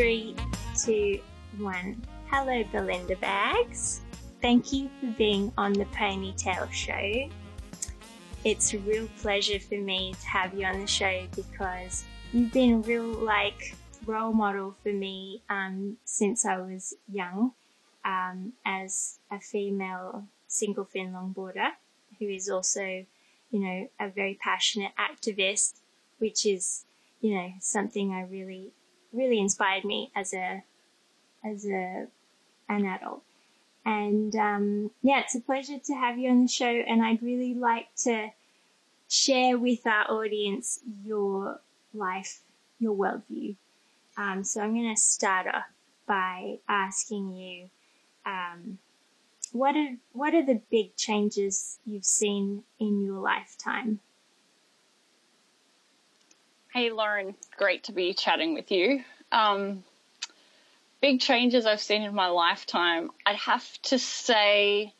Three, two, one. Hello, Belinda Baggs. Thank you for being on the Ponytail Show. It's a real pleasure for me to have you on the show because you've been a real like role model for me um, since I was young um, as a female single fin longboarder who is also, you know, a very passionate activist, which is, you know, something I really, really inspired me as a, as a, an adult. And um, yeah, it's a pleasure to have you on the show, and I'd really like to share with our audience your life, your worldview. Um, so I'm going to start off by asking you, um, what are what are the big changes you've seen in your lifetime? Hey, Lauren, great to be chatting with you. Um, big changes I've seen in my lifetime, I'd have to say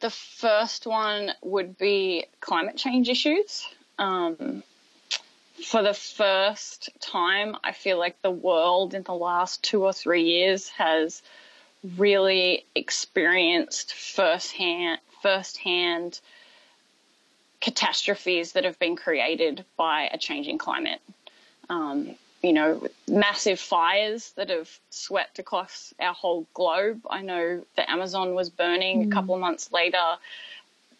the first one would be climate change issues. Um, for the first time, I feel like the world in the last two or three years has really experienced firsthand, firsthand catastrophes that have been created by a changing climate. Um, you know, massive fires that have swept across our whole globe. I know the Amazon was burning mm. a couple of months later.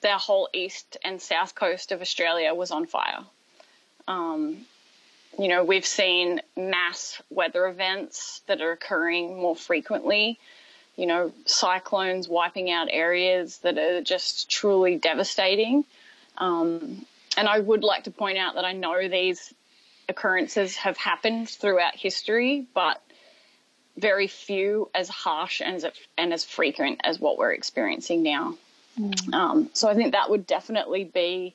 The whole east and south coast of Australia was on fire. Um, you know, we've seen mass weather events that are occurring more frequently. You know, cyclones wiping out areas that are just truly devastating. Um, and I would like to point out that I know these occurrences have happened throughout history, but very few as harsh and as, and as frequent as what we're experiencing now. Mm. Um, so I think that would definitely be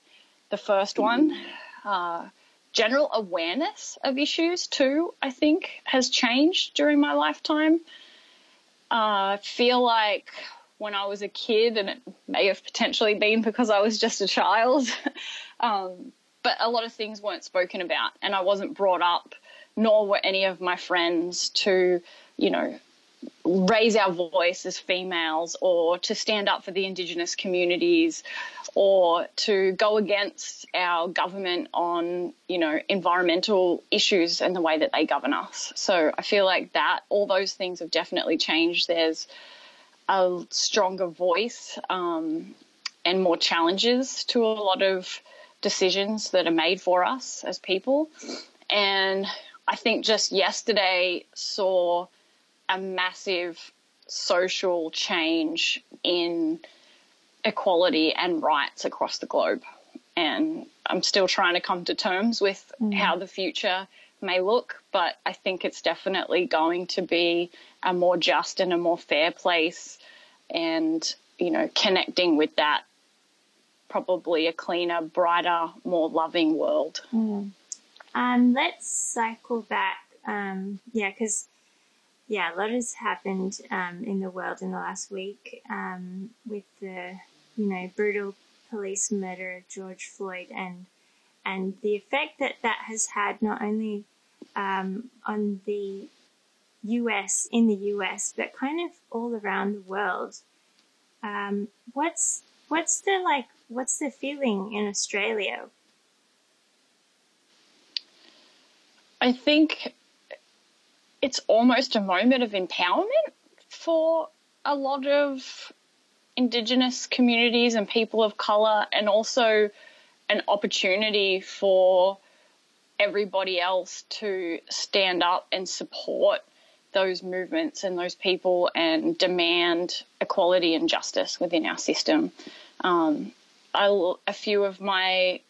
the first one. Uh, general awareness of issues too, I think, has changed during my lifetime. Uh, I feel like when I was a kid, and it may have potentially been because I was just a child, um, but a lot of things weren't spoken about, and I wasn't brought up, nor were any of my friends to, you know, raise our voice as females or to stand up for the indigenous communities or to go against our government on you know environmental issues and the way that they govern us. So i feel like that all those things have definitely changed. There's a stronger voice um, and more challenges to a lot of decisions that are made for us as people and i think just yesterday saw a massive social change in equality and rights across the globe. And I'm still trying to come to terms with mm. how the future may look, but I think it's definitely going to be a more just and a more fair place. And, you know, connecting with that, probably a cleaner, brighter, more loving world. Mm. Um, let's cycle back. Um, yeah, because yeah, a lot has happened um, in the world in the last week um, with the, you know, brutal police murder of George Floyd and and the effect that that has had not only um, on the U.S. in the U.S. but kind of all around the world. Um, what's what's the like? What's the feeling in Australia? I think it's almost a moment of empowerment for a lot of Indigenous communities and people of colour, and also an opportunity for everybody else to stand up and support those movements and those people and demand equality and justice within our system. Um, I, a few of my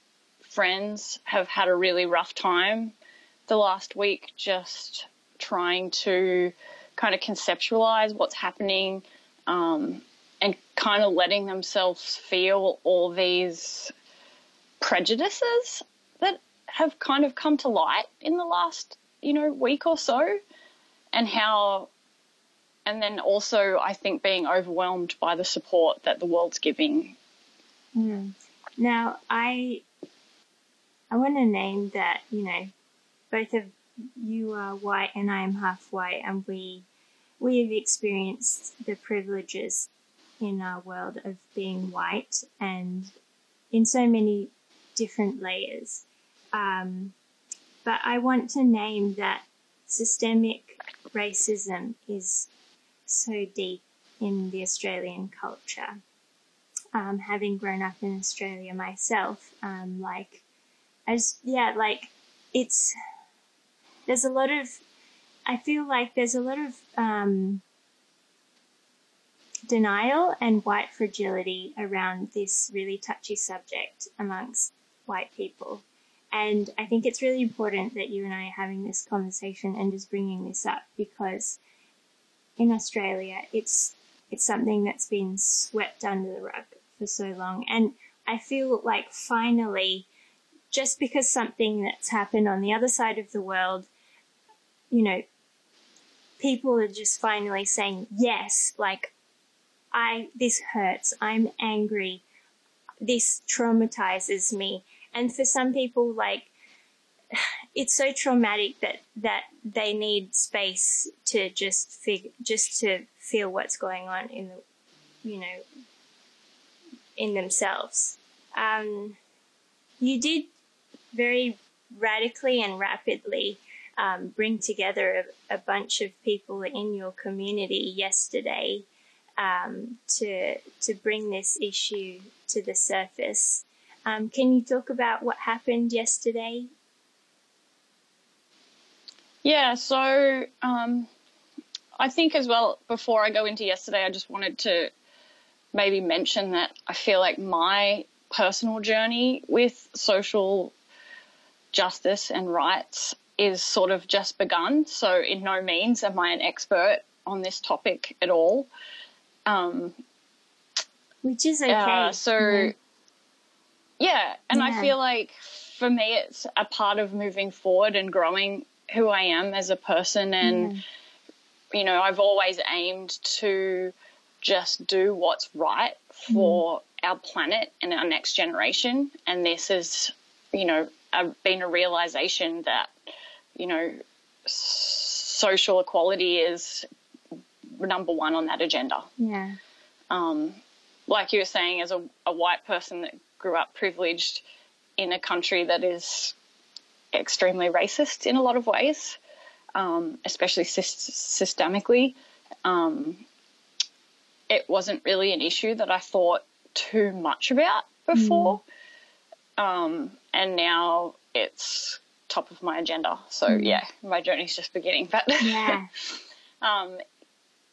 friends have had a really rough time the last week just trying to kind of conceptualize what's happening um, and kind of letting themselves feel all these prejudices that have kind of come to light in the last you know week or so and how and then also I think being overwhelmed by the support that the world's giving. Mm. Now I I want to name that you know both of you are white and I am half white, and we we have experienced the privileges in our world of being white and in so many different layers. Um, but I want to name that systemic racism is so deep in the Australian culture. Um, having grown up in Australia myself, um, like, as yeah, like it's there's a lot of I feel like there's a lot of um, denial and white fragility around this really touchy subject amongst white people. And I think it's really important that you and I are having this conversation and just bringing this up because in Australia, it's it's something that's been swept under the rug for so long. And I feel like finally, just because something that's happened on the other side of the world, you know, people are just finally saying, yes, like, I, this hurts. I'm angry. This traumatizes me. And for some people, like, it's so traumatic that, that they need space to just figure, just to feel what's going on in the, you know, in themselves. Um, you did very radically and rapidly um, bring together a, a, bunch of people in your community yesterday um, to to bring this issue to the surface. Um, can you talk about what happened yesterday? Yeah, so um, I think as well, before I go into yesterday, I just wanted to maybe mention that I feel like my personal journey with social justice and rights is sort of just begun. So, in no means am I an expert on this topic at all. Um, Which is okay. Uh, so, yeah, yeah and yeah. I feel like for me, it's a part of moving forward and growing who I am as a person. And, yeah. you know, I've always aimed to just do what's right for mm. our planet and our next generation. And this has, you know, a, been a realization that you know, social equality is number one on that agenda. Yeah. Um, like you were saying, as a, a, white person that grew up privileged in a country that is extremely racist in a lot of ways, um, especially systemically, um, it wasn't really an issue that I thought too much about before. Mm. and now it's top of my agenda. So mm. yeah, my journey's just beginning. But yeah, um,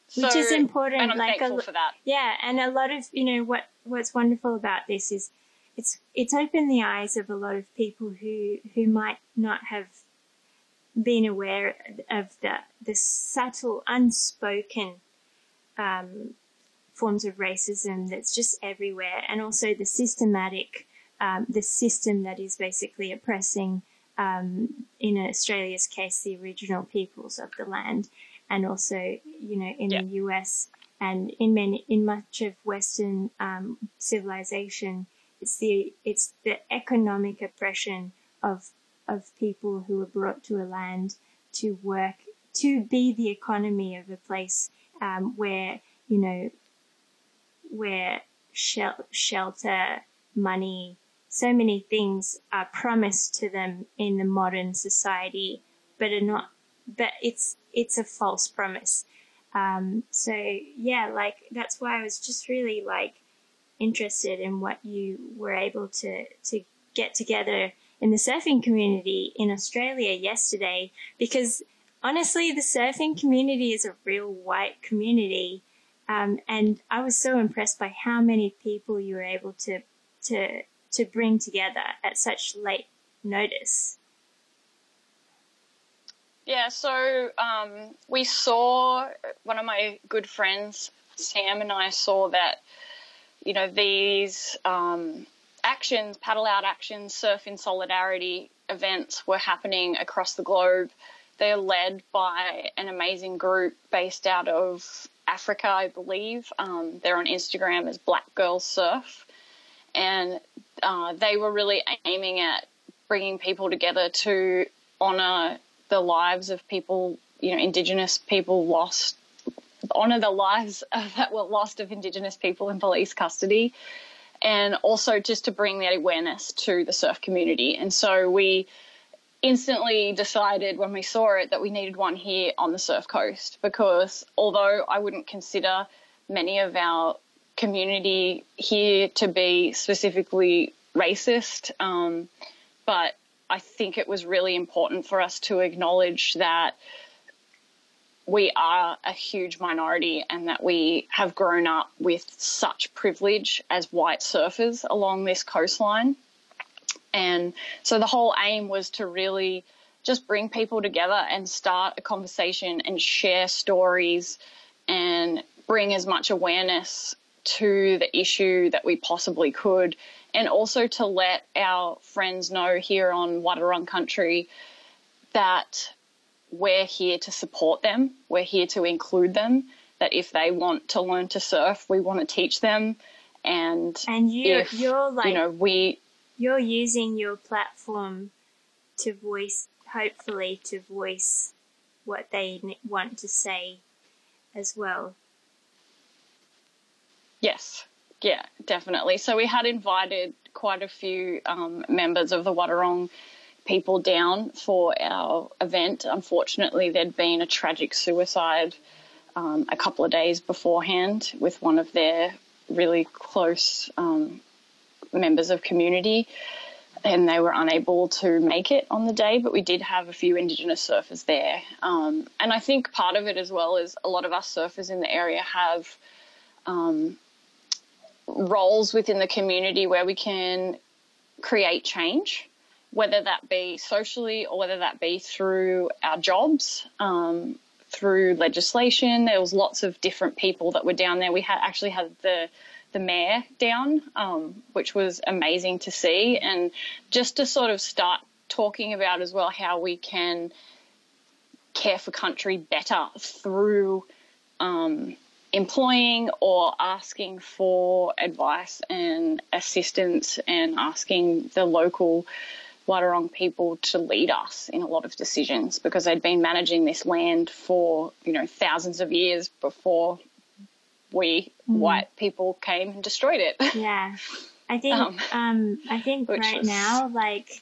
so, which is important. And I'm like thankful a, for that. Yeah, and a lot of you know what what's wonderful about this is it's it's opened the eyes of a lot of people who who might not have been aware of the the subtle, unspoken um, forms of racism that's just everywhere, and also the systematic, um, the system that is basically oppressing um, in Australia's case, the original peoples of the land, and also, you know, in yeah. the US and in many, in much of Western um, civilization, it's the it's the economic oppression of of people who are brought to a land to work to be the economy of a place um, where you know where shel- shelter, money, so many things are promised to them in the modern society, but are not, but it's, it's a false promise. Um, so yeah, like that's why I was just really like interested in what you were able to, to get together in the surfing community in Australia yesterday, because honestly, the surfing community is a real white community. Um, and I was so impressed by how many people you were able to, to to bring together at such late notice? Yeah, so um, we saw one of my good friends, Sam, and I saw that, you know, these um, actions, paddle out actions, surf in solidarity events were happening across the globe. They're led by an amazing group based out of Africa, I believe. Um, they're on Instagram as Black Girls Surf. And uh, they were really aiming at bringing people together to honour the lives of people, you know, Indigenous people lost, honour the lives that were lost of Indigenous people in police custody, and also just to bring that awareness to the surf community. And so we instantly decided when we saw it that we needed one here on the surf coast because although I wouldn't consider many of our community here to be specifically racist, um, but I think it was really important for us to acknowledge that we are a huge minority and that we have grown up with such privilege as white surfers along this coastline. And so the whole aim was to really just bring people together and start a conversation and share stories and bring as much awareness to the issue that we possibly could and also to let our friends know here on Wadawurrung country that we're here to support them, we're here to include them, that if they want to learn to surf, we want to teach them. And, and you, if, you're like, you know, we, you're using your platform to voice, hopefully, to voice what they want to say as well. Yes, yeah, definitely. So we had invited quite a few um, members of the Wadawurrung people down for our event. Unfortunately, there'd been a tragic suicide um, a couple of days beforehand with one of their really close um, members of community, and they were unable to make it on the day. But we did have a few Indigenous surfers there, um, and I think part of it as well is a lot of us surfers in the area have um, roles within the community where we can create change, whether that be socially or whether that be through our jobs, um, through legislation. There was lots of different people that were down there. We had actually had the the mayor down, um, which was amazing to see, and just to sort of start talking about as well how we can care for country better through um, employing or asking for advice and assistance and asking the local Wadawurrung people to lead us in a lot of decisions because they'd been managing this land for, you know, thousands of years before we mm. white people came and destroyed it. Yeah. I think um, um I think right was, now like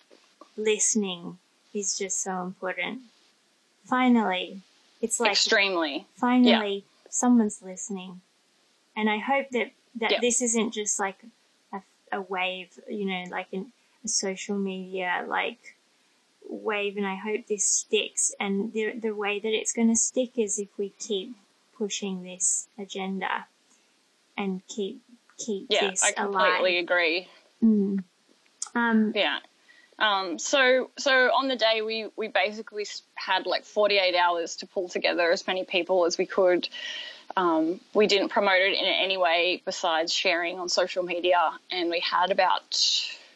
listening is just so important. Finally, it's like extremely. Finally, someone's listening. And I hope that, that yep. this isn't just like a, a wave, you know, like in a social media, like wave. And I hope this sticks. And the, the way that it's going to stick is if we keep pushing this agenda and keep, keep yeah, this I completely alive. agree. Mm. Um, yeah. Um, so, so on the day we, we basically had like 48 hours to pull together as many people as we could. Um, we didn't promote it in any way besides sharing on social media, and we had about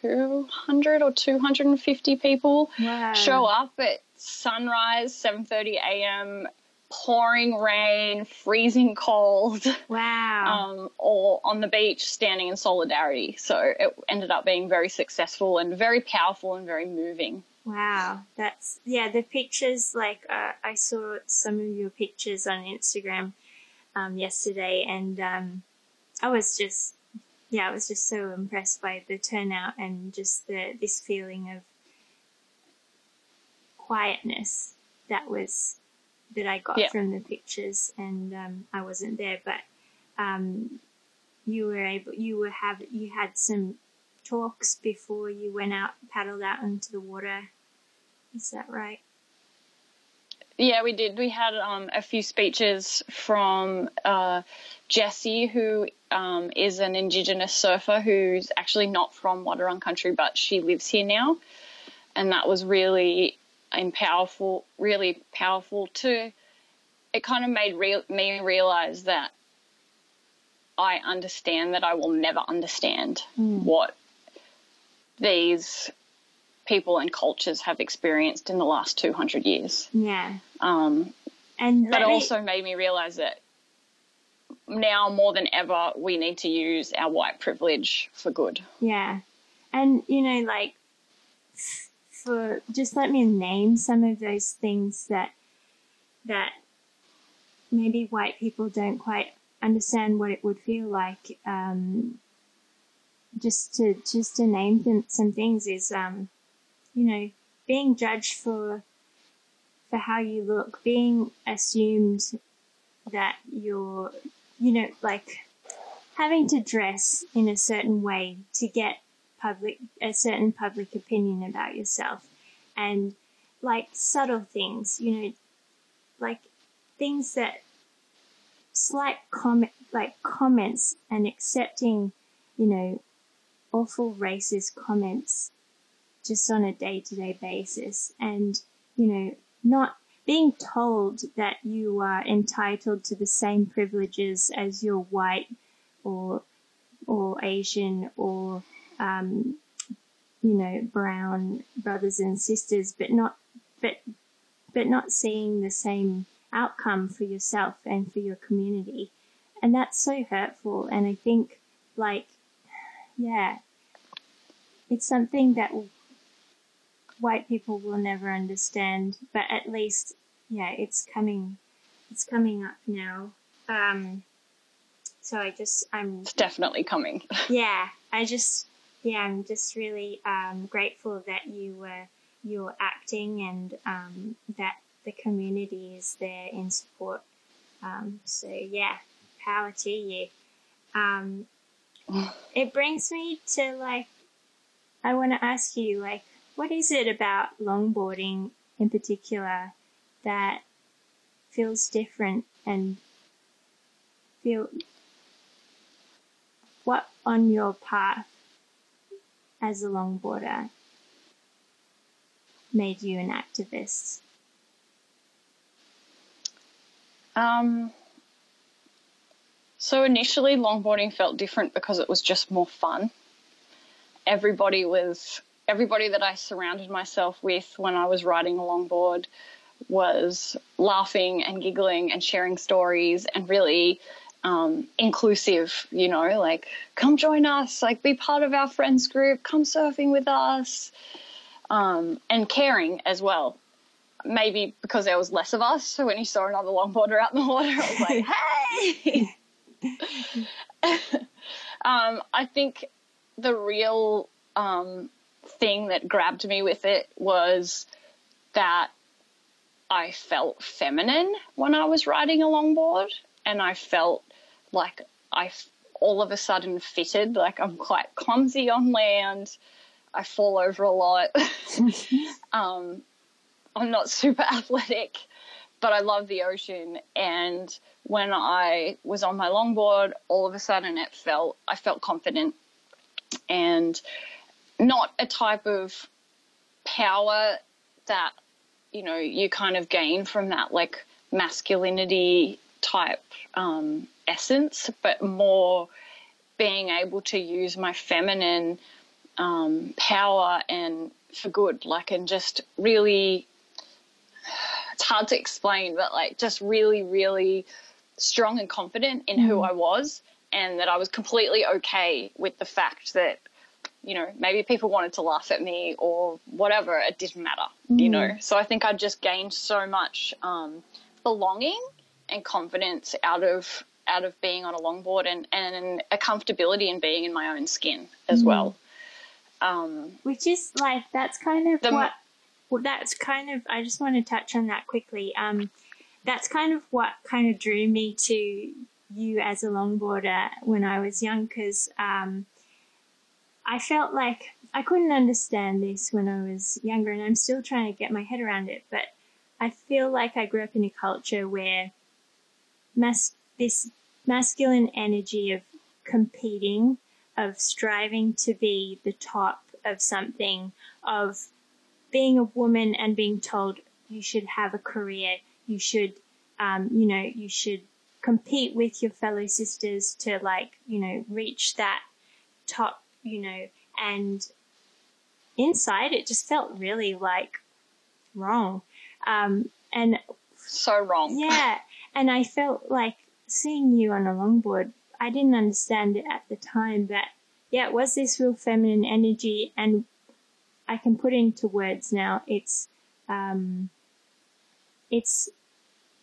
200 or 250 people wow. show up at sunrise, 7:30 a.m pouring rain, freezing cold. Wow. Um, or on the beach standing in solidarity. So it ended up being very successful and very powerful and very moving. Wow. That's, yeah, the pictures, like, uh, I saw some of your pictures on Instagram um, yesterday and um, I was just, yeah, I was just so impressed by the turnout and just the, this feeling of quietness that was that I got yeah. from the pictures, and um, I wasn't there, but um, you were able, you were have, you had some talks before you went out, paddled out into the water. Is that right? Yeah, we did. We had um, a few speeches from uh, Jessie, who um, is an Indigenous surfer who's actually not from Wadawurrung country, but she lives here now. And that was really and powerful, really powerful too. It kind of made real, me realize that I understand that I will never understand mm. what these people and cultures have experienced in the last 200 years. Yeah. Um, and but it also made me realize that now more than ever we need to use our white privilege for good. Yeah. And you know like for just let me name some of those things that that maybe white people don't quite understand what it would feel like. Um, just to just to name some things is um, you know being judged for for how you look, being assumed that you're you know like having to dress in a certain way to get public a certain public opinion about yourself and like subtle things you know like things that slight comment like comments and accepting you know awful racist comments just on a day-to-day basis and you know not being told that you are entitled to the same privileges as your white or or Asian or um, you know brown brothers and sisters, but not but but not seeing the same outcome for yourself and for your community, and that's so hurtful. And I think like yeah, it's something that white people will never understand, but at least yeah, it's coming it's coming up now. Um, so I just, I'm it's definitely coming. yeah, I just, yeah, I'm just really um, grateful that you were you're acting and um, that the community is there in support. Um, so yeah, power to you. Um, it brings me to like, I want to ask you like, what is it about longboarding in particular that feels different and feel what on your path as a longboarder made you an activist? Um, so initially, longboarding felt different because it was just more fun. Everybody was everybody that I surrounded myself with when I was riding a longboard was laughing and giggling and sharing stories and really um, inclusive, you know, like come join us, like be part of our friends group, come surfing with us, um, and caring as well. Maybe because there was less of us, so when you saw another longboarder out in the water, I was like, hey. um, I think the real um, thing that grabbed me with it was that I felt feminine when I was riding a longboard, and I felt like I all of a sudden fitted. Like I'm quite clumsy on land. I fall over a lot. um, I'm not super athletic, but I love the ocean. And when I was on my longboard, all of a sudden it felt I felt confident and not a type of power that you know you kind of gain from that like masculinity type um, essence, but more being able to use my feminine um, power and for good, like, and just really, it's hard to explain, but like, just really, really strong and confident in mm. who I was, and that I was completely okay with the fact that, you know, maybe people wanted to laugh at me or whatever, it didn't matter, mm. you know. So I think I just gained so much um, belonging and confidence out of out of being on a longboard and, and a comfortability in being in my own skin as mm. well. Um, Which is like, that's kind of the, what, well, that's kind of, I just want to touch on that quickly. Um, that's kind of what kind of drew me to you as a longboarder when I was young because um, I felt like I couldn't understand this when I was younger and I'm still trying to get my head around it, but I feel like I grew up in a culture where mas- this masculine energy of competing, of striving to be the top of something, of being a woman and being told you should have a career, you should, um, you know, you should compete with your fellow sisters to like, you know, reach that top, you know, and inside it just felt really like wrong. Um, and so wrong. Yeah. And I felt like seeing you on a longboard, I didn't understand it at the time, but yeah, it was this real feminine energy and I can put into words now. It's um, it's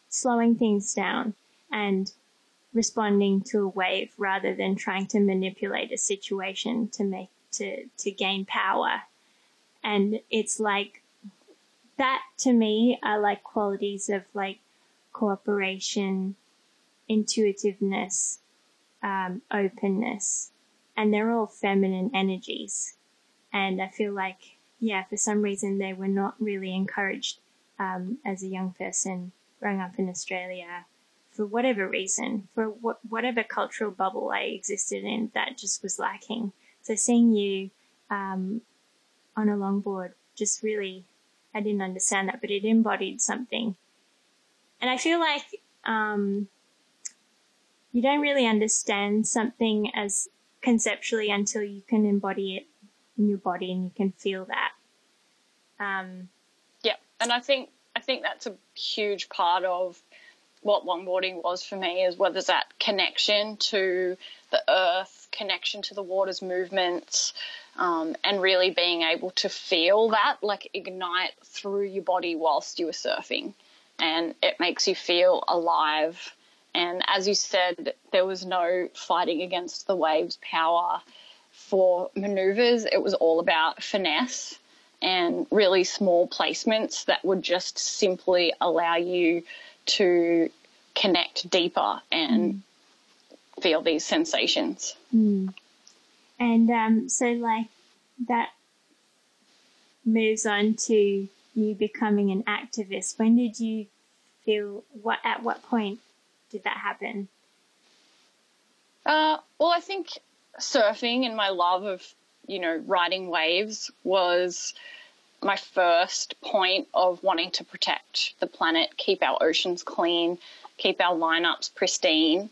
slowing things down and responding to a wave rather than trying to manipulate a situation to make to to gain power. And it's like that to me are like qualities of like cooperation, intuitiveness, um, openness, and they're all feminine energies. And I feel like, yeah, for some reason they were not really encouraged um, as a young person growing up in Australia for whatever reason, for wh- whatever cultural bubble I existed in, that just was lacking. So seeing you um, on a longboard just really, I didn't understand that, but it embodied something. And I feel like um, you don't really understand something as conceptually until you can embody it in your body and you can feel that. Um, yeah, and I think I think that's a huge part of what longboarding was for me is whether that connection to the earth, connection to the water's movements, um, and really being able to feel that like ignite through your body whilst you were surfing. And it makes you feel alive. And as you said, there was no fighting against the waves' power for maneuvers. It was all about finesse and really small placements that would just simply allow you to connect deeper and mm. feel these sensations. Mm. And um, so, like, that moves on to you becoming an activist. When did you feel, what, at what point did that happen? Uh, well, I think surfing and my love of, you know, riding waves was my first point of wanting to protect the planet, keep our oceans clean, keep our lineups pristine.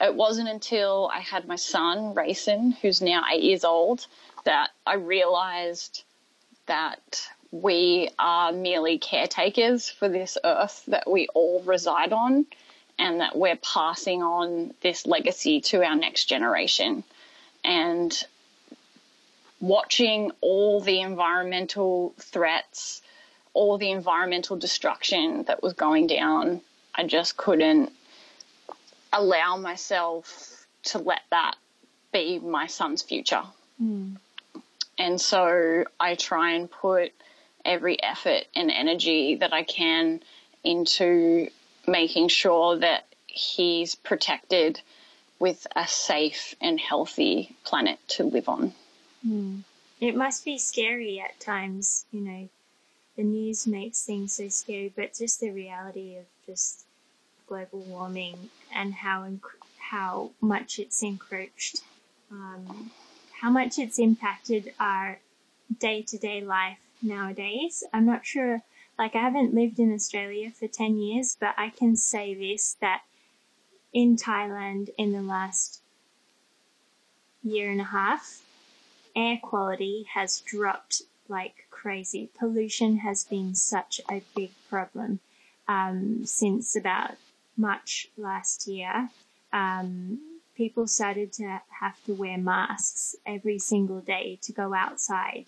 It wasn't until I had my son, Rayson, who's now eight years old, that I realized that we are merely caretakers for this earth that we all reside on and that we're passing on this legacy to our next generation. And watching all the environmental threats, all the environmental destruction that was going down, I just couldn't allow myself to let that be my son's future. Mm. And so I try and put every effort and energy that I can into making sure that he's protected with a safe and healthy planet to live on. Mm. It must be scary at times, you know. The news makes things so scary, but just the reality of just global warming and how inc- how much it's encroached, um, how much it's impacted our day to day life nowadays. I'm not sure. Like I haven't lived in Australia for ten years, but I can say this that in Thailand in the last year and a half, air quality has dropped like crazy. Pollution has been such a big problem um, since about March last year. Um, people started to have to wear masks every single day to go outside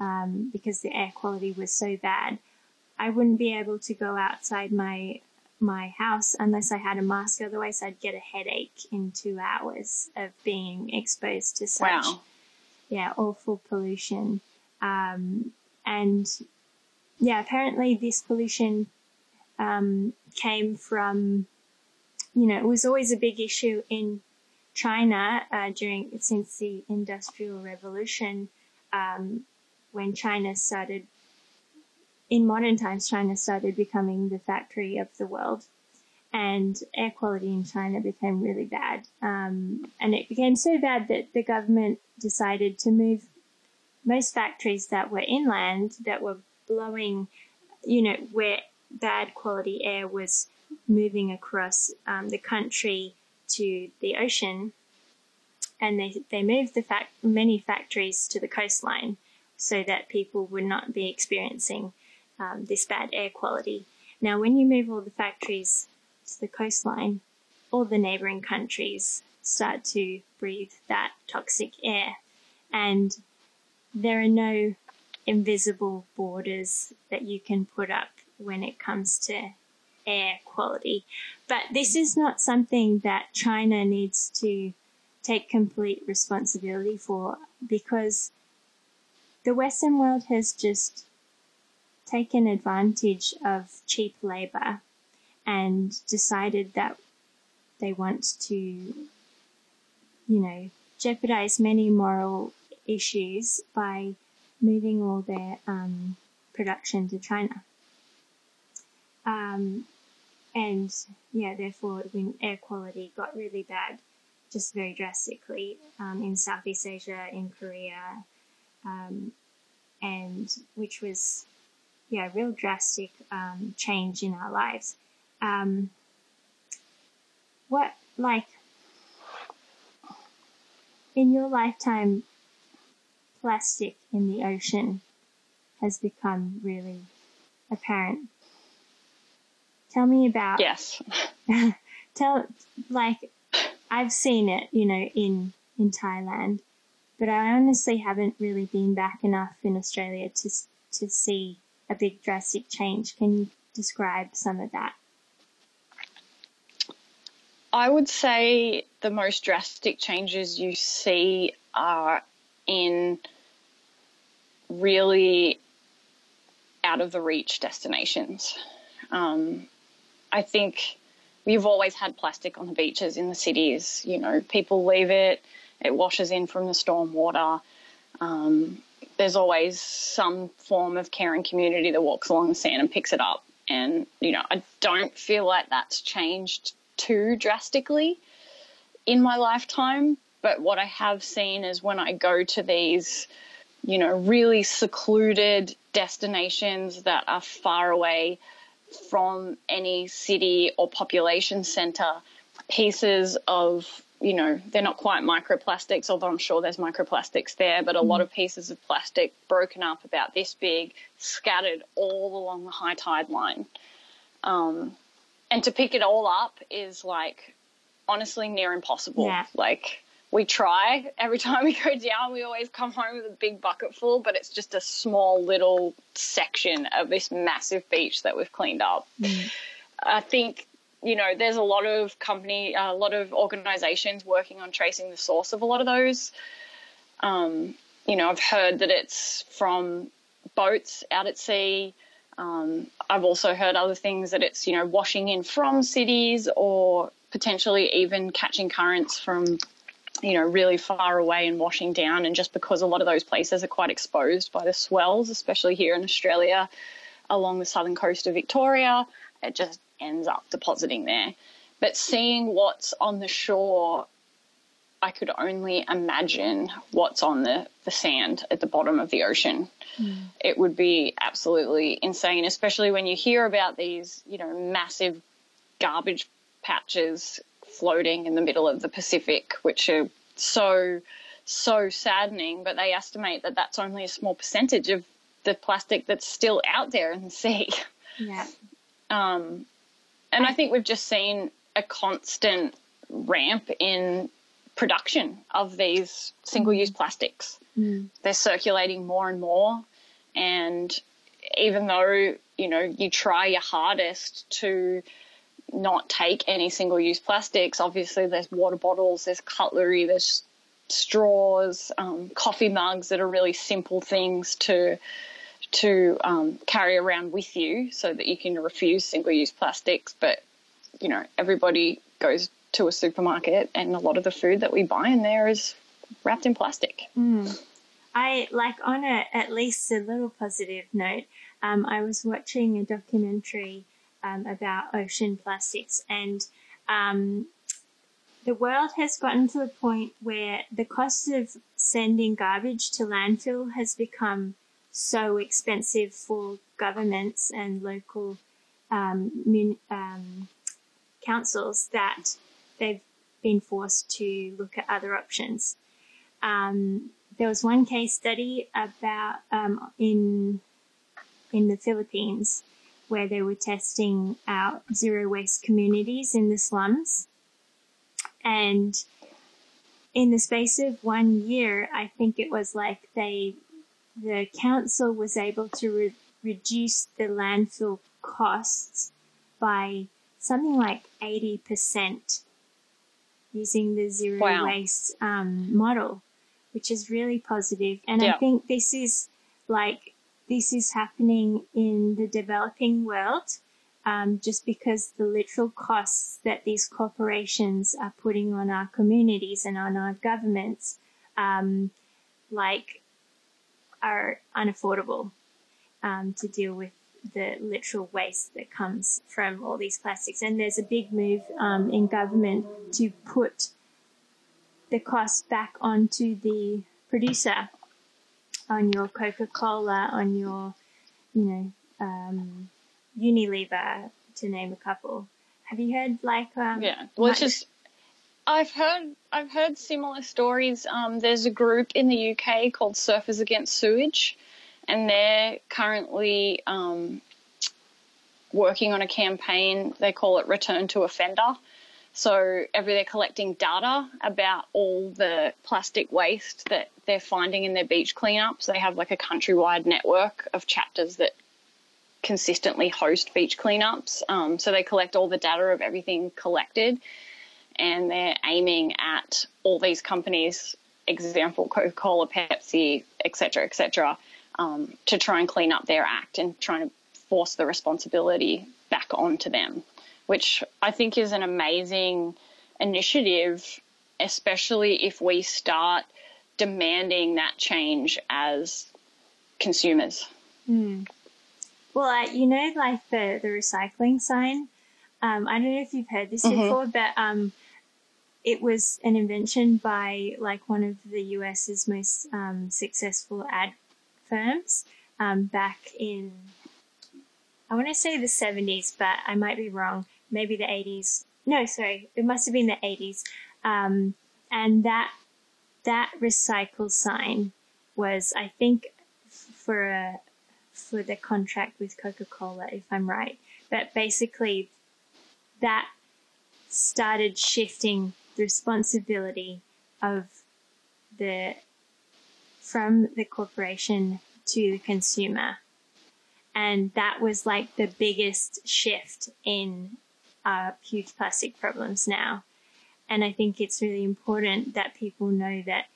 um, because the air quality was so bad. I wouldn't be able to go outside my my house unless I had a mask. Otherwise, I'd get a headache in two hours of being exposed to such wow yeah, awful pollution. Um, and yeah, apparently this pollution um, came from, you know, it was always a big issue in China uh, during since the Industrial Revolution, um, when China started. In modern times, China started becoming the factory of the world, and air quality in China became really bad. Um, and it became so bad that the government decided to move most factories that were inland that were blowing, you know, where bad quality air was moving across um, the country to the ocean. And they, they moved the fact, many factories to the coastline so that people would not be experiencing um, this bad air quality. Now, when you move all the factories to the coastline, all the neighboring countries start to breathe that toxic air. And there are no invisible borders that you can put up when it comes to air quality. But this is not something that China needs to take complete responsibility for because the Western world has just taken advantage of cheap labor and decided that they want to, you know, jeopardize many moral issues by moving all their um, production to China. Um, and yeah, therefore, when air quality got really bad, just very drastically um, in Southeast Asia, in Korea, um, and which was yeah, a real drastic um, change in our lives. Um, what like in your lifetime, plastic in the ocean has become really apparent. Tell me about yes. tell like I've seen it, you know, in in Thailand, but I honestly haven't really been back enough in Australia to to see a big drastic change. Can you describe some of that? I would say the most drastic changes you see are in really out of the reach destinations. Um, I think we've always had plastic on the beaches in the cities. You know, people leave it, it washes in from the storm water. Um, there's always some form of caring community that walks along the sand and picks it up. And, you know, I don't feel like that's changed too drastically in my lifetime. But what I have seen is when I go to these, you know, really secluded destinations that are far away from any city or population center, pieces of, you know, they're not quite microplastics, although I'm sure there's microplastics there, but a mm. lot of pieces of plastic broken up about this big, scattered all along the high tide line. Um, and to pick it all up is like honestly near impossible. Yeah. Like we try every time we go down, we always come home with a big bucket full, but it's just a small little section of this massive beach that we've cleaned up. Mm. I think you know there's a lot of company, a lot of organisations working on tracing the source of a lot of those. Um, you know, I've heard that it's from boats out at sea. Um, I've also heard other things that it's, you know, washing in from cities or potentially even catching currents from, you know, really far away and washing down. And just because a lot of those places are quite exposed by the swells, especially here in Australia along the southern coast of Victoria, it just ends up depositing there. But seeing what's on the shore I could only imagine what's on the, the sand at the bottom of the ocean. Mm. It would be absolutely insane, especially when you hear about these, you know, massive garbage patches floating in the middle of the Pacific, which are so, so saddening. But they estimate that that's only a small percentage of the plastic that's still out there in the sea. Yeah. Um, and I think we've just seen a constant ramp in production of these single use mm. plastics. Mm. They're circulating more and more. And even though, you know, you try your hardest to not take any single use plastics, obviously there's water bottles, there's cutlery, there's straws, um, coffee mugs that are really simple things to to um, carry around with you so that you can refuse single use plastics. But you know, everybody goes to a supermarket, and a lot of the food that we buy in there is wrapped in plastic. Mm. I like on a at least a little positive note. Um, I was watching a documentary um, about ocean plastics, and um, the world has gotten to the point where the cost of sending garbage to landfill has become so expensive for governments and local um, mun- um, councils that they've been forced to look at other options. Um, there was one case study about um, in in the Philippines where they were testing out zero waste communities in the slums, and in the space of one year, I think it was like they the council was able to re- reduce the landfill costs by something like 80% using the zero wow. waste um, model, which is really positive. And yeah. I think this is like, this is happening in the developing world. Um, just because the literal costs that these corporations are putting on our communities and on our governments, um, like, are unaffordable um, to deal with the literal waste that comes from all these plastics. And there's a big move um, in government to put the cost back onto the producer on your Coca Cola, on your, you know, um, Unilever, to name a couple. Have you heard like um, yeah, well, it's just I've heard I've heard similar stories. Um, there's a group in the UK called Surfers Against Sewage, and they're currently um, working on a campaign. They call it Return to Offender. So every they're collecting data about all the plastic waste that they're finding in their beach cleanups. They have like a countrywide network of chapters that consistently host beach cleanups. Um, so they collect all the data of everything collected, and they're aiming at all these companies. Example: Coca-Cola, Pepsi, etc., etc um, to try and clean up their act and trying to force the responsibility back onto them, which I think is an amazing initiative, especially if we start demanding that change as consumers. Mm. Well, uh, you know, like the, the recycling sign. Um, I don't know if you've heard this mm-hmm. before, but um, it was an invention by like one of the US's most um, successful ad firms um, back in, I want to say the 70s, but I might be wrong. Maybe the 80s. No, sorry, it must have been the 80s. Um, and that that recycle sign was, I think, for a for the contract with Coca Cola, if I'm right. But basically, that started shifting the responsibility of the from the corporation to the consumer. And that was like the biggest shift in uh, huge plastic problems now. And I think it's really important that people know that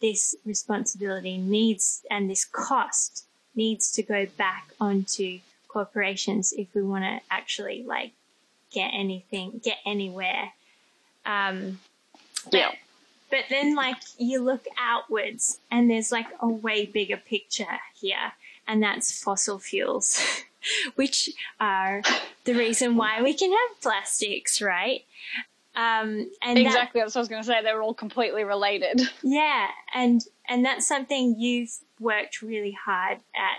this responsibility needs and this cost needs to go back onto corporations if we want to actually like get anything, get anywhere. Um, yeah. But then, like, you look outwards and there's like a way bigger picture here, and that's fossil fuels, which are the reason why we can have plastics, right? Um, and exactly, that, that's what I was going to say. They're all completely related. Yeah, and and that's something you've worked really hard at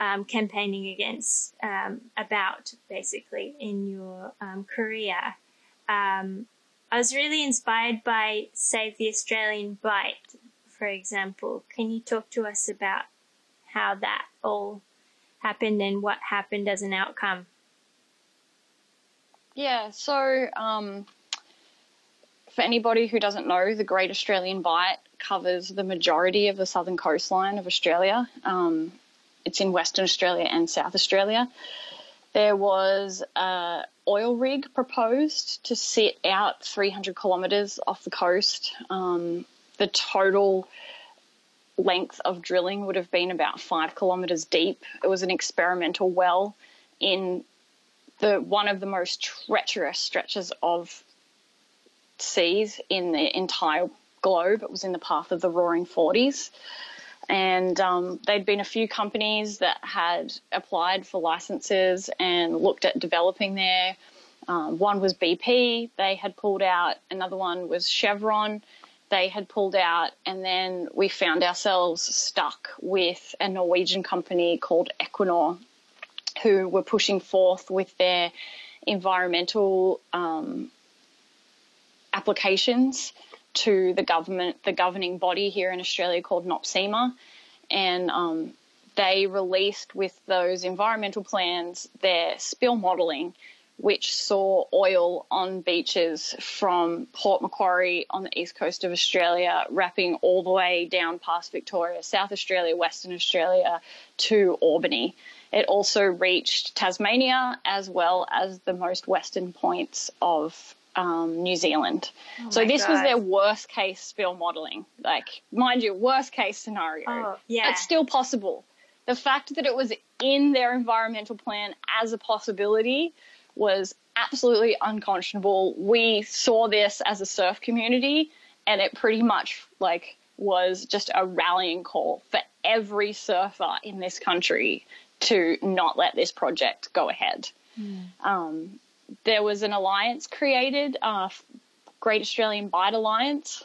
um, campaigning against um, about basically in your um, career. Um, I was really inspired by Save the Australian Bight, for example. Can you talk to us about how that all happened and what happened as an outcome? Yeah, so um, for anybody who doesn't know, the Great Australian Bight covers the majority of the southern coastline of Australia. Um, it's in Western Australia and South Australia. There was a oil rig proposed to sit out 300 kilometres off the coast. Um, the total length of drilling would have been about five kilometres deep. It was an experimental well in the one of the most treacherous stretches of seas in the entire globe. It was in the path of the Roaring Forties and um, there'd been a few companies that had applied for licenses and looked at developing there. Um, one was BP, they had pulled out. Another one was Chevron, they had pulled out. And then we found ourselves stuck with a Norwegian company called Equinor, who were pushing forth with their environmental um, applications to the government, the governing body here in Australia called NOPSEMA, and um, they released with those environmental plans their spill modelling, which saw oil on beaches from Port Macquarie on the east coast of Australia, wrapping all the way down past Victoria, South Australia, Western Australia to Albany. It also reached Tasmania as well as the most western points of um, New Zealand. Oh so this God. was their worst case spill modeling. Like, mind you, worst case scenario. Oh, yeah. It's still possible. The fact that it was in their environmental plan as a possibility was absolutely unconscionable. We saw this as a surf community and it pretty much like was just a rallying call for every surfer in this country to not let this project go ahead. Mm. Um, there was an alliance created, uh, Great Australian Bight Alliance.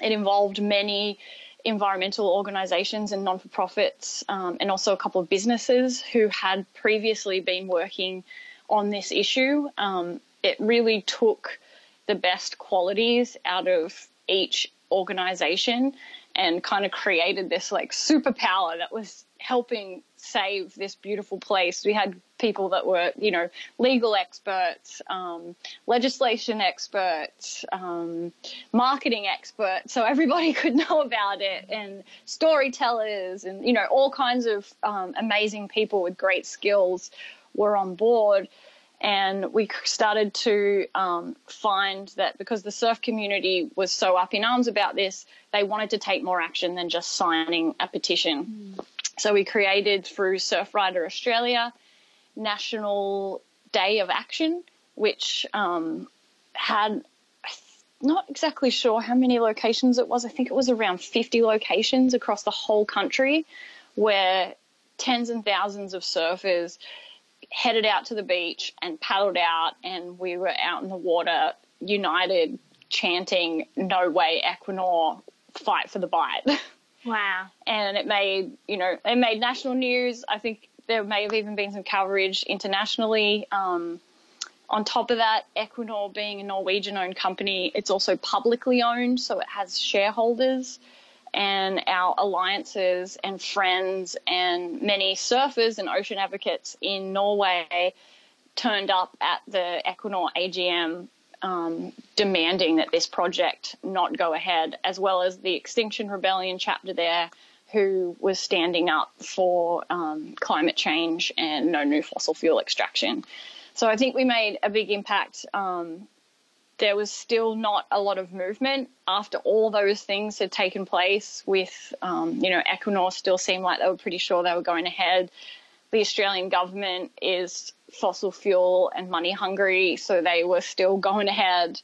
It involved many environmental organisations and non-for-profits, um, and also a couple of businesses who had previously been working on this issue. Um, it really took the best qualities out of each organisation and kind of created this like superpower that was helping save this beautiful place. We had people that were, you know, legal experts, um, legislation experts, um, marketing experts, so everybody could know about it, and storytellers, and you know, all kinds of um, amazing people with great skills were on board. And we started to um, find that because the surf community was so up in arms about this, they wanted to take more action than just signing a petition. Mm. So we created through Surfrider Australia National Day of Action, which um, had not exactly sure how many locations it was. I think it was around 50 locations across the whole country where tens and thousands of surfers headed out to the beach and paddled out, and we were out in the water, united, chanting, No way, Equinor, fight for the Bight. Wow. And it made, you know, it made national news. I think there may have even been some coverage internationally. Um, on top of that, Equinor being a Norwegian owned company, it's also publicly owned, so it has shareholders. And our alliances and friends and many surfers and ocean advocates in Norway turned up at the Equinor AGM um, demanding that this project not go ahead, as well as the Extinction Rebellion chapter there, who was standing up for um, climate change and no new fossil fuel extraction. So I think we made a big impact. Um, there was still not a lot of movement after all those things had taken place. With um, you know, Equinor still seemed like they were pretty sure they were going ahead. The Australian government is fossil fuel and money hungry, so they were still going ahead.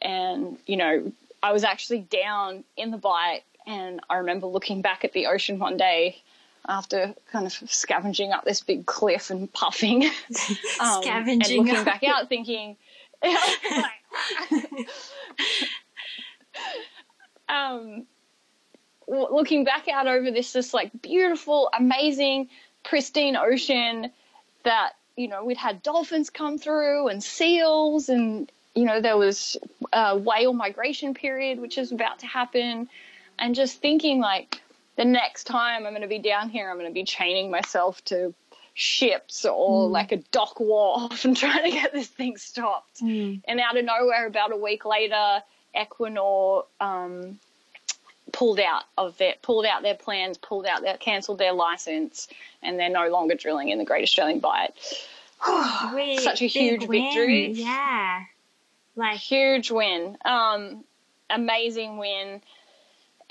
And, you know, I was actually down in the Bight, and I remember looking back at the ocean one day after kind of scavenging up this big cliff and puffing. um, scavenging. And looking back out thinking, um, looking back out over this, this like beautiful, amazing, pristine ocean that you know, we'd had dolphins come through and seals, and you know, there was a whale migration period, which is about to happen, and just thinking like, the next time I'm going to be down here, I'm going to be chaining myself to ships or mm. like a dock wharf and trying to get this thing stopped. Mm. And out of nowhere, about a week later, Equinor um, pulled out of their pulled out their plans, pulled out their cancelled their license, and they're no longer drilling in the Great Australian Bight. Such a huge win. victory. Yeah, like huge win. Um, amazing win.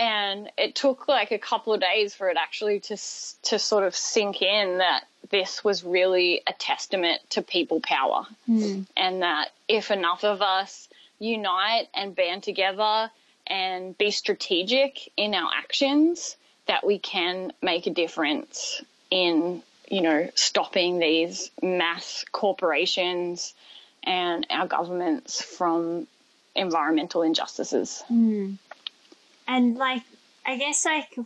And it took like a couple of days for it actually to to sort of sink in that this was really a testament to people power, mm. and that if enough of us unite and band together and be strategic in our actions that we can make a difference in you know stopping these mass corporations and our governments from environmental injustices mm. And like i guess like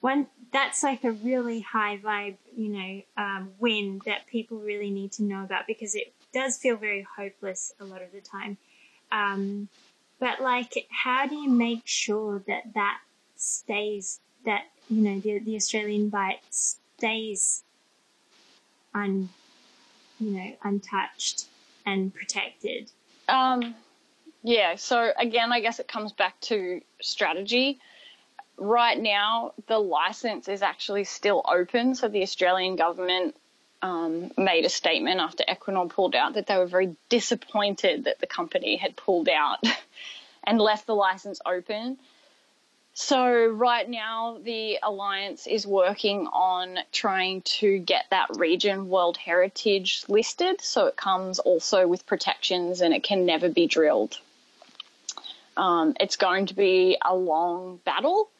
one that's like a really high vibe you know um, win that people really need to know about because it does feel very hopeless a lot of the time um, but like, how do you make sure that that stays, that, you know, the, the Australian Bight stays un, you know, untouched and protected? Um, yeah, so again, I guess it comes back to strategy. Right now, the license is actually still open, so the Australian government um, made a statement after Equinor pulled out that they were very disappointed that the company had pulled out and left the license open. So, right now, the Alliance is working on trying to get that region World Heritage listed. So, it comes also with protections and it can never be drilled. Um, it's going to be a long battle,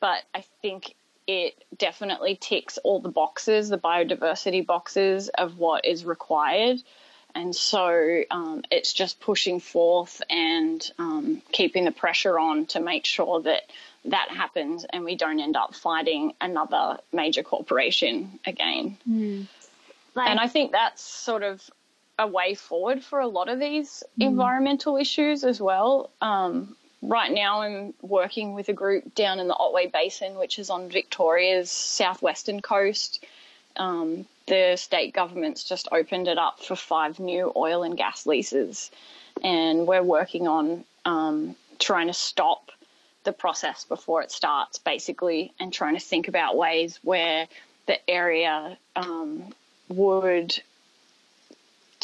but I think it definitely ticks all the boxes, the biodiversity boxes of what is required. And so um, it's just pushing forth and um, keeping the pressure on to make sure that that happens and we don't end up fighting another major corporation again. Mm. Like, and I think that's sort of a way forward for a lot of these mm. environmental issues as well. Um, right now, I'm working with a group down in the Otway Basin, which is on Victoria's southwestern coast. Um, the state government's just opened it up for five new oil and gas leases, and we're working on um, trying to stop the process before it starts, basically, and trying to think about ways where the area um, would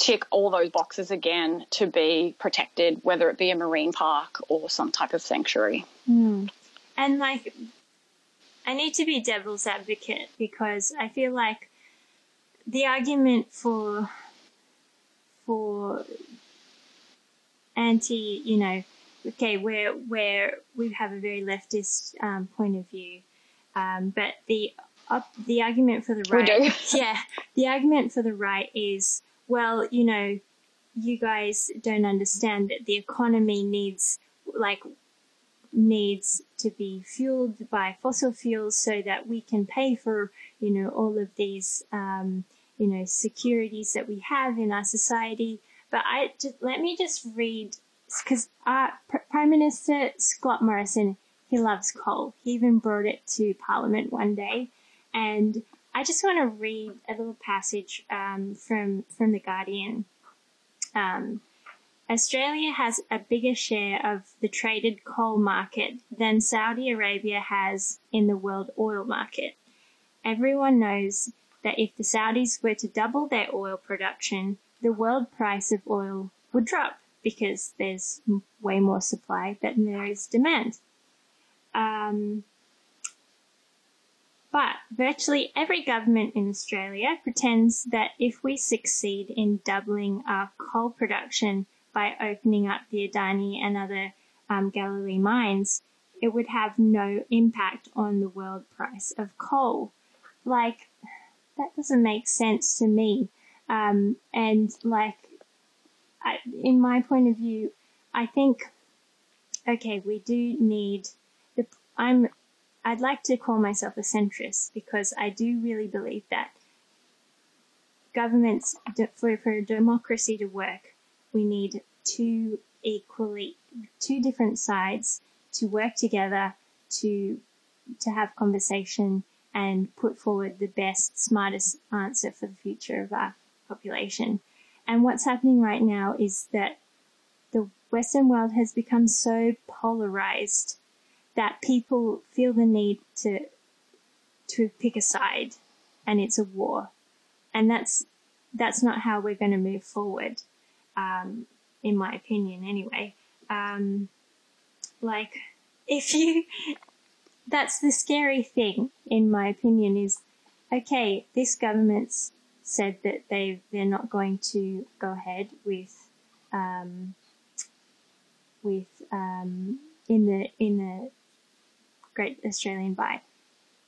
tick all those boxes again to be protected, whether it be a marine park or some type of sanctuary. Mm. And like, I need to be devil's advocate because I feel like the argument for for anti, you know, okay, where where we have a very leftist um, point of view, um, but the uh, the argument for the right, yeah, the argument for the right is well, you know, you guys don't understand that the economy needs like needs to be fueled by fossil fuels so that we can pay for you know all of these um, you know securities that we have in our society. But I just let me just read because uh, Prime Minister Scott Morrison, he loves coal. He even brought it to Parliament one day, and I just want to read a little passage um, from from the Guardian. Um, Australia has a bigger share of the traded coal market than Saudi Arabia has in the world oil market. Everyone knows that if the Saudis were to double their oil production, the world price of oil would drop because there's way more supply than there is demand. Um, but virtually every government in Australia pretends that if we succeed in doubling our coal production by opening up the Adani and other um, Galilee mines, it would have no impact on the world price of coal. Like, that doesn't make sense to me. Um, and like, I, in my point of view, I think, okay, we do need the, I'm, I'd like to call myself a centrist because I do really believe that governments, for, for democracy to work, we need two equally, two different sides to work together to, to have conversation and put forward the best, smartest answer for the future of our population. And what's happening right now is that the Western world has become so polarized that people feel the need to to pick a side and it's a war. And that's that's not how we're going to move forward, um, in my opinion, anyway. Um, like, if you, that's the scary thing, in my opinion, is okay, this government's said that they they're not going to go ahead with um, with um, in the in the Great Australian Bight.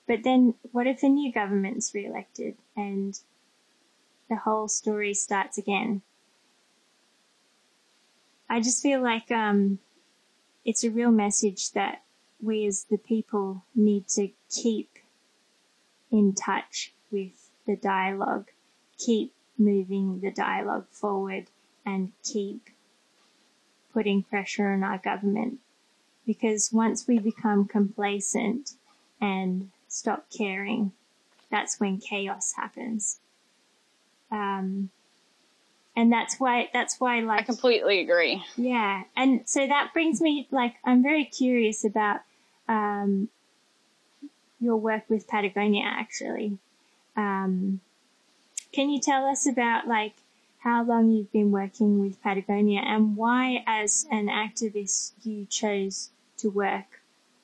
But then, what if the new government's re-elected and the whole story starts again? I just feel like um, it's a real message that we as the people need to keep in touch with the dialogue keep moving the dialogue forward and keep putting pressure on our government. Because once we become complacent and stop caring, that's when chaos happens. Um, and that's why that's why like I completely agree. Yeah, and so that brings me like I'm very curious about um, your work with Patagonia. Actually, um, can you tell us about like how long you've been working with Patagonia and why, as an activist, you chose to work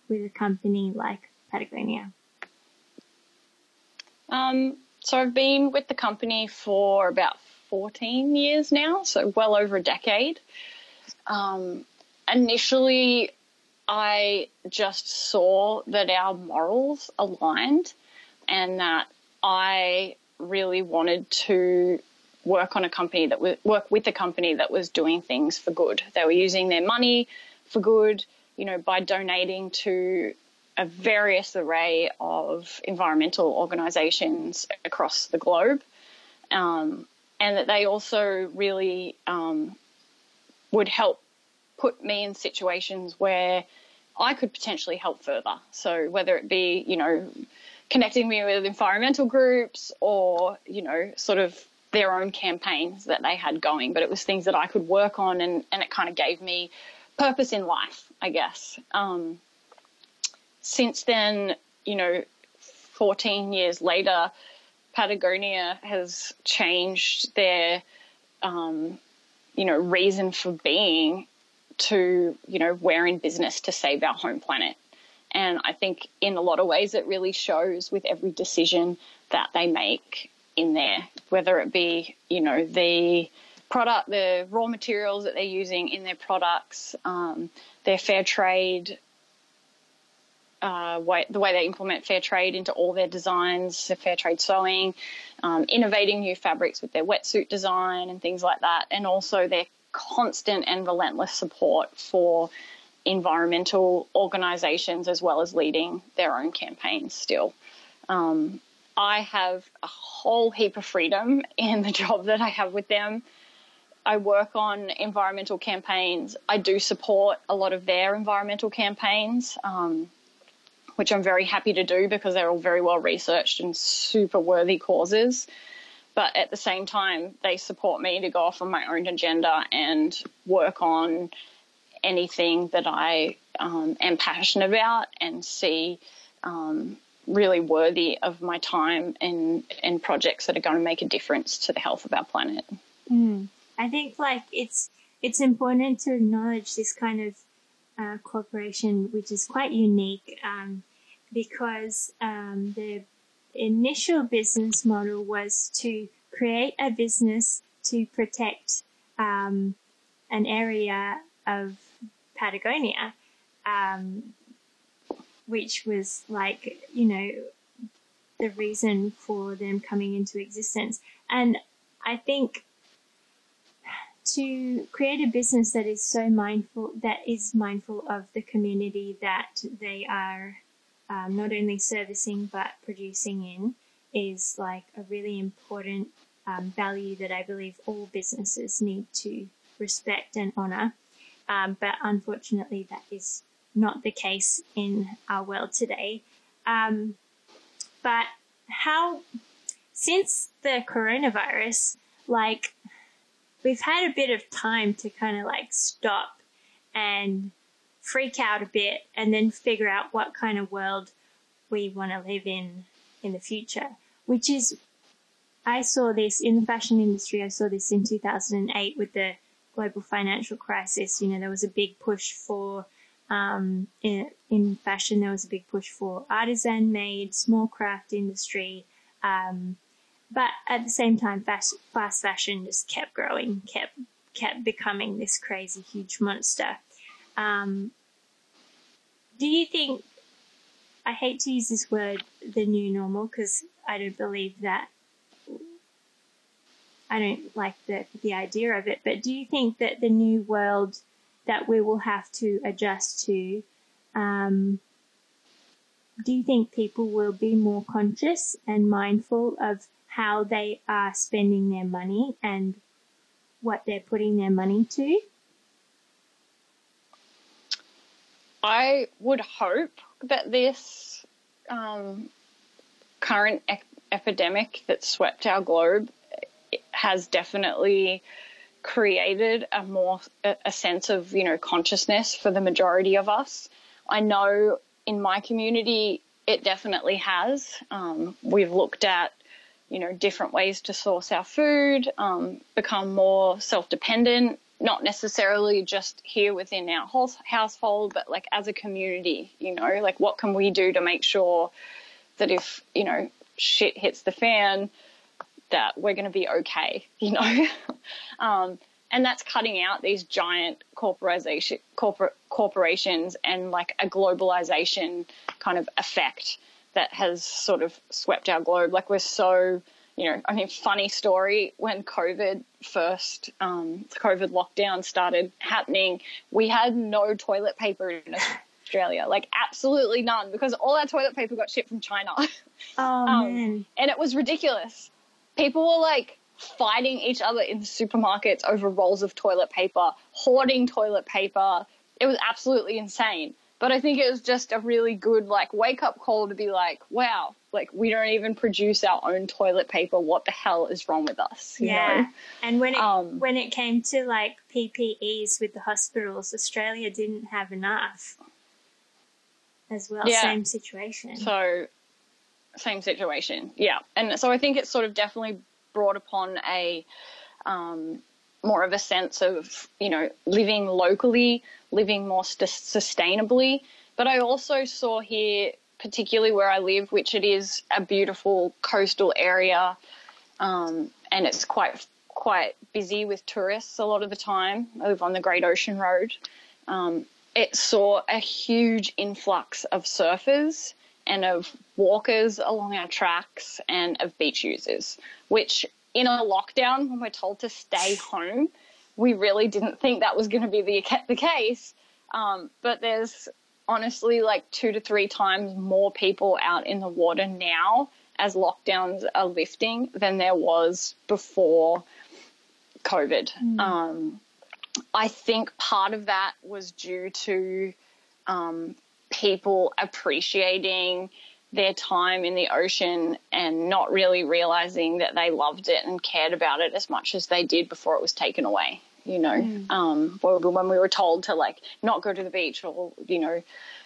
with a company like Patagonia? Um, so I've been with the company for about 14 years now, so well over a decade. Um, initially, I just saw that our morals aligned and that I really wanted to work on a company that was work with a company that was doing things for good. They were using their money for good, you know, by donating to a various array of environmental organisations across the globe. Um, and that they also really um, would help put me in situations where I could potentially help further. So whether it be, you know, connecting me with environmental groups or, you know, sort of their own campaigns that they had going, but it was things that I could work on and, and it kind of gave me purpose in life, I guess. Um, since then, you know, 14 years later, Patagonia has changed their, um, you know, reason for being to, you know, we're in business to save our home planet. And I think in a lot of ways it really shows with every decision that they make in there, whether it be, you know, the product, the raw materials that they're using in their products, um, their fair trade uh, way, the way they implement fair trade into all their designs, fair trade sewing, um, innovating new fabrics with their wetsuit design and things like that, and also their constant and relentless support for environmental organisations as well as leading their own campaigns still. Um, I have a whole heap of freedom in the job that I have with them. I work on environmental campaigns. I do support a lot of their environmental campaigns. Um, which I'm very happy to do because they're all very well researched and super worthy causes. But at the same time, they support me to go off on my own agenda and work on anything that I um, am passionate about and see um, really worthy of my time and, and projects that are going to make a difference to the health of our planet. Mm. I think like it's it's important to acknowledge this kind of uh, cooperation, which is quite unique. Um, because um, the initial business model was to create a business to protect um, an area of Patagonia, um, which was like, you know, the reason for them coming into existence. And I think to create a business that is so mindful, that is mindful of the community that they are um, not only servicing but producing in is like a really important um, value that I believe all businesses need to respect and honor. Um, but unfortunately, that is not the case in our world today. Um, but how, since the coronavirus, like we've had a bit of time to kind of like stop and freak out a bit and then figure out what kind of world we want to live in in the future, which is, I saw this in the fashion industry. I saw this in 2008 with the global financial crisis. You know, there was a big push for, um, in, in fashion, there was a big push for artisan made, small craft industry. Um, but at the same time, fast, fast fashion just kept growing, kept, kept becoming this crazy huge monster. Um, do you think, I hate to use this word, the new normal, because I don't believe that, I don't like the, the idea of it, but do you think that the new world that we will have to adjust to, um, do you think people will be more conscious and mindful of how they are spending their money and what they're putting their money to? I would hope that this um, current epidemic that swept our globe has definitely created a more a sense of you know consciousness for the majority of us. I know in my community it definitely has. Um, we've looked at you know different ways to source our food, um, become more self dependent. Not necessarily just here within our household, but like as a community, you know, like what can we do to make sure that if, you know, shit hits the fan, that we're going to be okay, you know? um, and that's cutting out these giant corporation, corporate corporations and like a globalization kind of effect that has sort of swept our globe. Like we're so, you know, I mean, funny story when COVID first, um, COVID lockdown started happening, we had no toilet paper in Australia, like absolutely none, because all our toilet paper got shipped from China. Oh um! And it was ridiculous. People were like fighting each other in supermarkets over rolls of toilet paper, hoarding toilet paper. It was absolutely insane. But I think it was just a really good like wake up call to be like, wow, like we don't even produce our own toilet paper. What the hell is wrong with us? yeah. Know? And when it um, when it came to like PPEs with the hospitals, Australia didn't have enough as well. Yeah. Same situation. So same situation. Yeah. And so I think it's sort of definitely brought upon a um, more of a sense of, you know, living locally, living more st- sustainably. But I also saw here, particularly where I live, which it is a beautiful coastal area, um, and it's quite quite busy with tourists a lot of the time. I live on the Great Ocean Road. Um, it saw a huge influx of surfers and of walkers along our tracks and of beach users, which in a lockdown, when we're told to stay home, we really didn't think that was going to be the, the case. Um, but there's honestly like two to three times more people out in the water now as lockdowns are lifting than there was before COVID. Mm. Um, I think part of that was due to um, people appreciating their time in the ocean and not really realizing that they loved it and cared about it as much as they did before it was taken away. You know, mm. um, when we were told to like not go to the beach or, you know,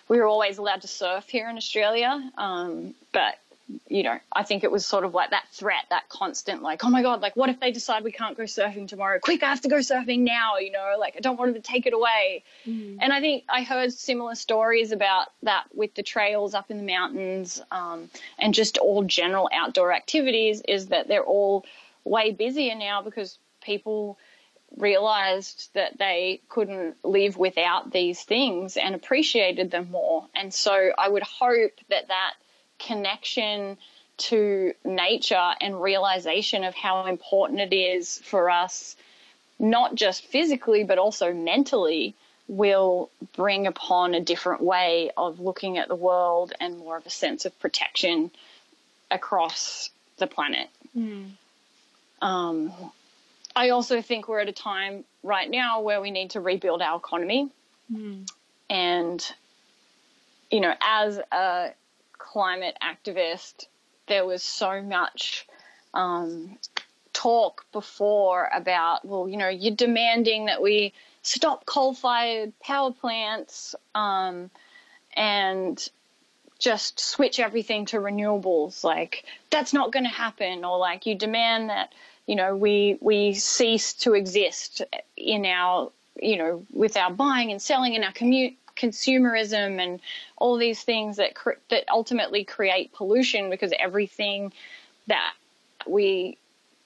we were always allowed to surf here in Australia. Um, but you know, I think it was sort of like that threat, that constant, like, oh my God, like, what if they decide we can't go surfing tomorrow? Quick, I have to go surfing now, you know, like, I don't want them to take it away. Mm. And I think I heard similar stories about that with the trails up in the mountains um, and just all general outdoor activities, is that they're all way busier now because people realized that they couldn't live without these things and appreciated them more. And so I would hope that that connection to nature and realization of how important it is for us, not just physically, but also mentally, will bring upon a different way of looking at the world and more of a sense of protection across the planet. Mm. Um, I also think we're at a time right now where we need to rebuild our economy. Mm. And, you know, as a climate activist, there was so much um, talk before about, well, you know, you're demanding that we stop coal fired power plants um, and just switch everything to renewables. Like, that's not going to happen. Or, like, you demand that, you know, we, we cease to exist in our, you know, with our buying and selling in our commute consumerism and all these things that cre- that ultimately create pollution because everything that we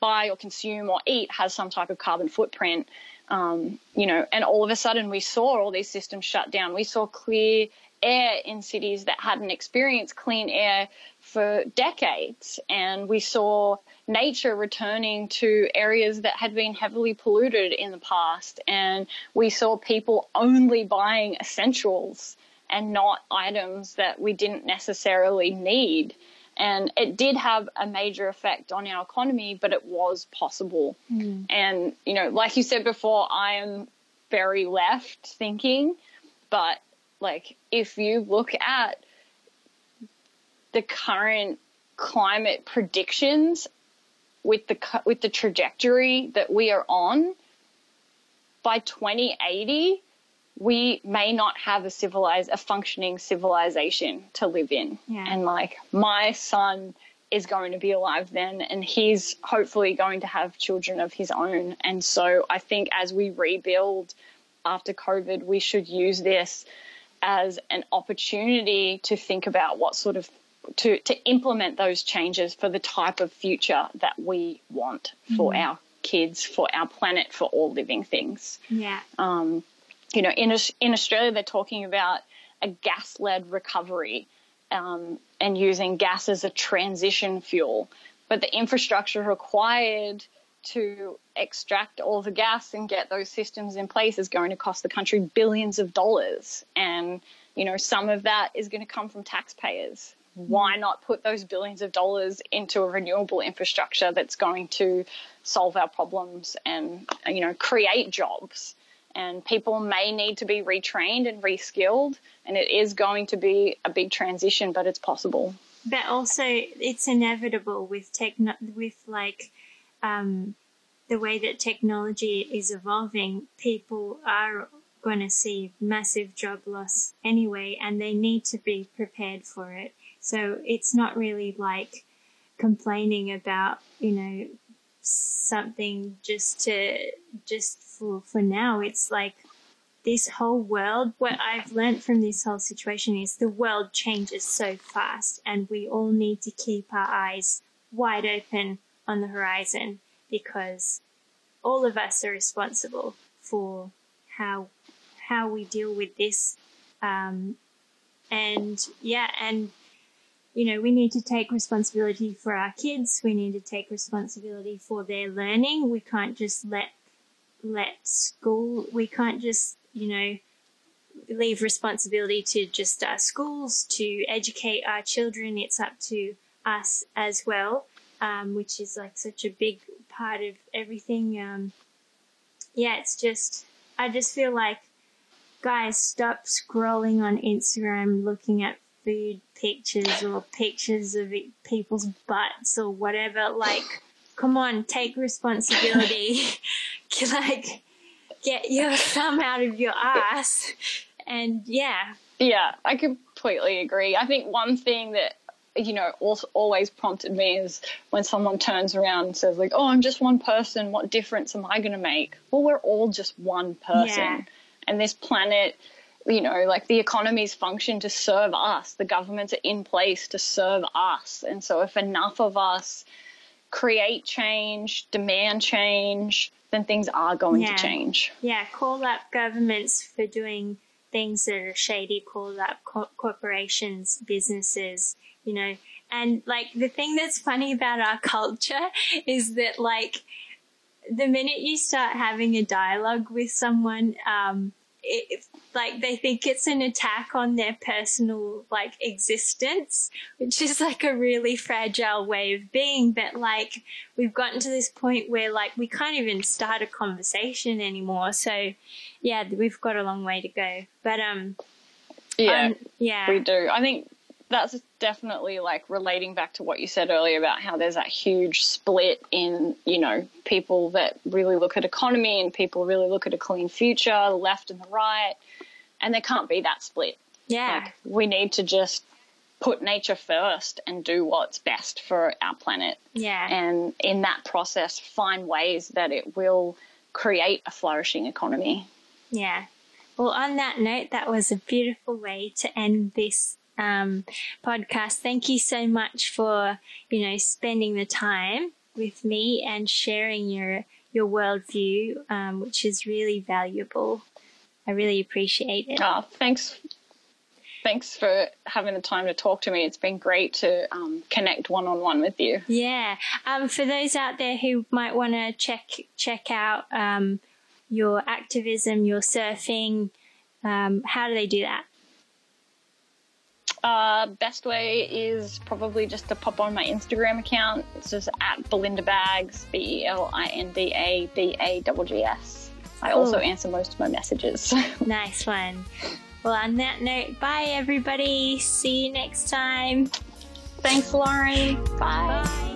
buy or consume or eat has some type of carbon footprint. Um, you know, and all of a sudden we saw all these systems shut down. We saw clear air in cities that hadn't experienced clean air for decades, and we saw nature returning to areas that had been heavily polluted in the past. And we saw people only buying essentials and not items that we didn't necessarily need. And it did have a major effect on our economy, but it was possible. Mm. And, you know, like you said before, I am very left thinking, but like if you look at the current climate predictions with the with the trajectory that we are on, by 2080, we may not have a civilized, a functioning civilization to live in. Yeah. And like my son is going to be alive then, and he's hopefully going to have children of his own. And so I think as we rebuild after COVID, we should use this as an opportunity to think about what sort of to, to implement those changes for the type of future that we want for mm. our kids, for our planet, for all living things. Yeah. Um, you know, in in Australia, they're talking about a gas-led recovery um, and using gas as a transition fuel, but the infrastructure required to extract all the gas and get those systems in place is going to cost the country billions of dollars. And, you know, some of that is going to come from taxpayers. Why mm-hmm. not put those billions of dollars into a renewable infrastructure that's going to solve our problems and, you know, create jobs? And people may need to be retrained and reskilled, and it is going to be a big transition, but it's possible. But also, it's inevitable with techno, with like um, the way that technology is evolving, people are going to see massive job loss anyway, and they need to be prepared for it. So it's not really like complaining about, you know, something just to, just for, for now. It's like this whole world, what I've learned from this whole situation is the world changes so fast and we all need to keep our eyes wide open on the horizon because all of us are responsible for how how we deal with this. Um, and yeah, and you know, we need to take responsibility for our kids. We need to take responsibility for their learning. We can't just let let school. We can't just you know leave responsibility to just our schools to educate our children. It's up to us as well um, which is like such a big part of everything. Um, yeah, it's just, I just feel like, guys, stop scrolling on Instagram looking at food pictures or pictures of people's butts or whatever. Like, come on, take responsibility. like, get your thumb out of your ass. And yeah. Yeah, I completely agree. I think one thing that you know, also always prompted me is when someone turns around and says like, "Oh, I'm just one person. What difference am I going to make?" Well, we're all just one person, yeah. and this planet, you know, like the economies function to serve us. The governments are in place to serve us, and so if enough of us create change, demand change, then things are going yeah. to change. Yeah, call up governments for doing things that are shady. Call up co- corporations, businesses you know. And like the thing that's funny about our culture is that like the minute you start having a dialogue with someone, um, it, like they think it's an attack on their personal like existence, which is like a really fragile way of being. But like we've gotten to this point where like we can't even start a conversation anymore. So yeah, we've got a long way to go. But um, yeah, um, yeah, we do. I think that's definitely like relating back to what you said earlier about how there's that huge split in you know people that really look at economy and people really look at a clean future the left and the right and there can't be that split. Yeah. Like, we need to just put nature first and do what's best for our planet. Yeah. And in that process find ways that it will create a flourishing economy. Yeah. Well on that note that was a beautiful way to end this um, podcast. Thank you so much for, you know, spending the time with me and sharing your, your worldview, um, which is really valuable. I really appreciate it. Oh, thanks. Thanks for having the time to talk to me. It's been great to um, connect one on one with you. Yeah. Um, for those out there who might want to check check out um, your activism, your surfing, um, how do they do that? Uh, best way is probably just to pop on my Instagram account. It's just at Belinda Baggs, B E L I N D A B A G G S. I also answer most of my messages. nice one. Well, on that note, bye everybody. See you next time. Thanks, Lauren. Bye. bye.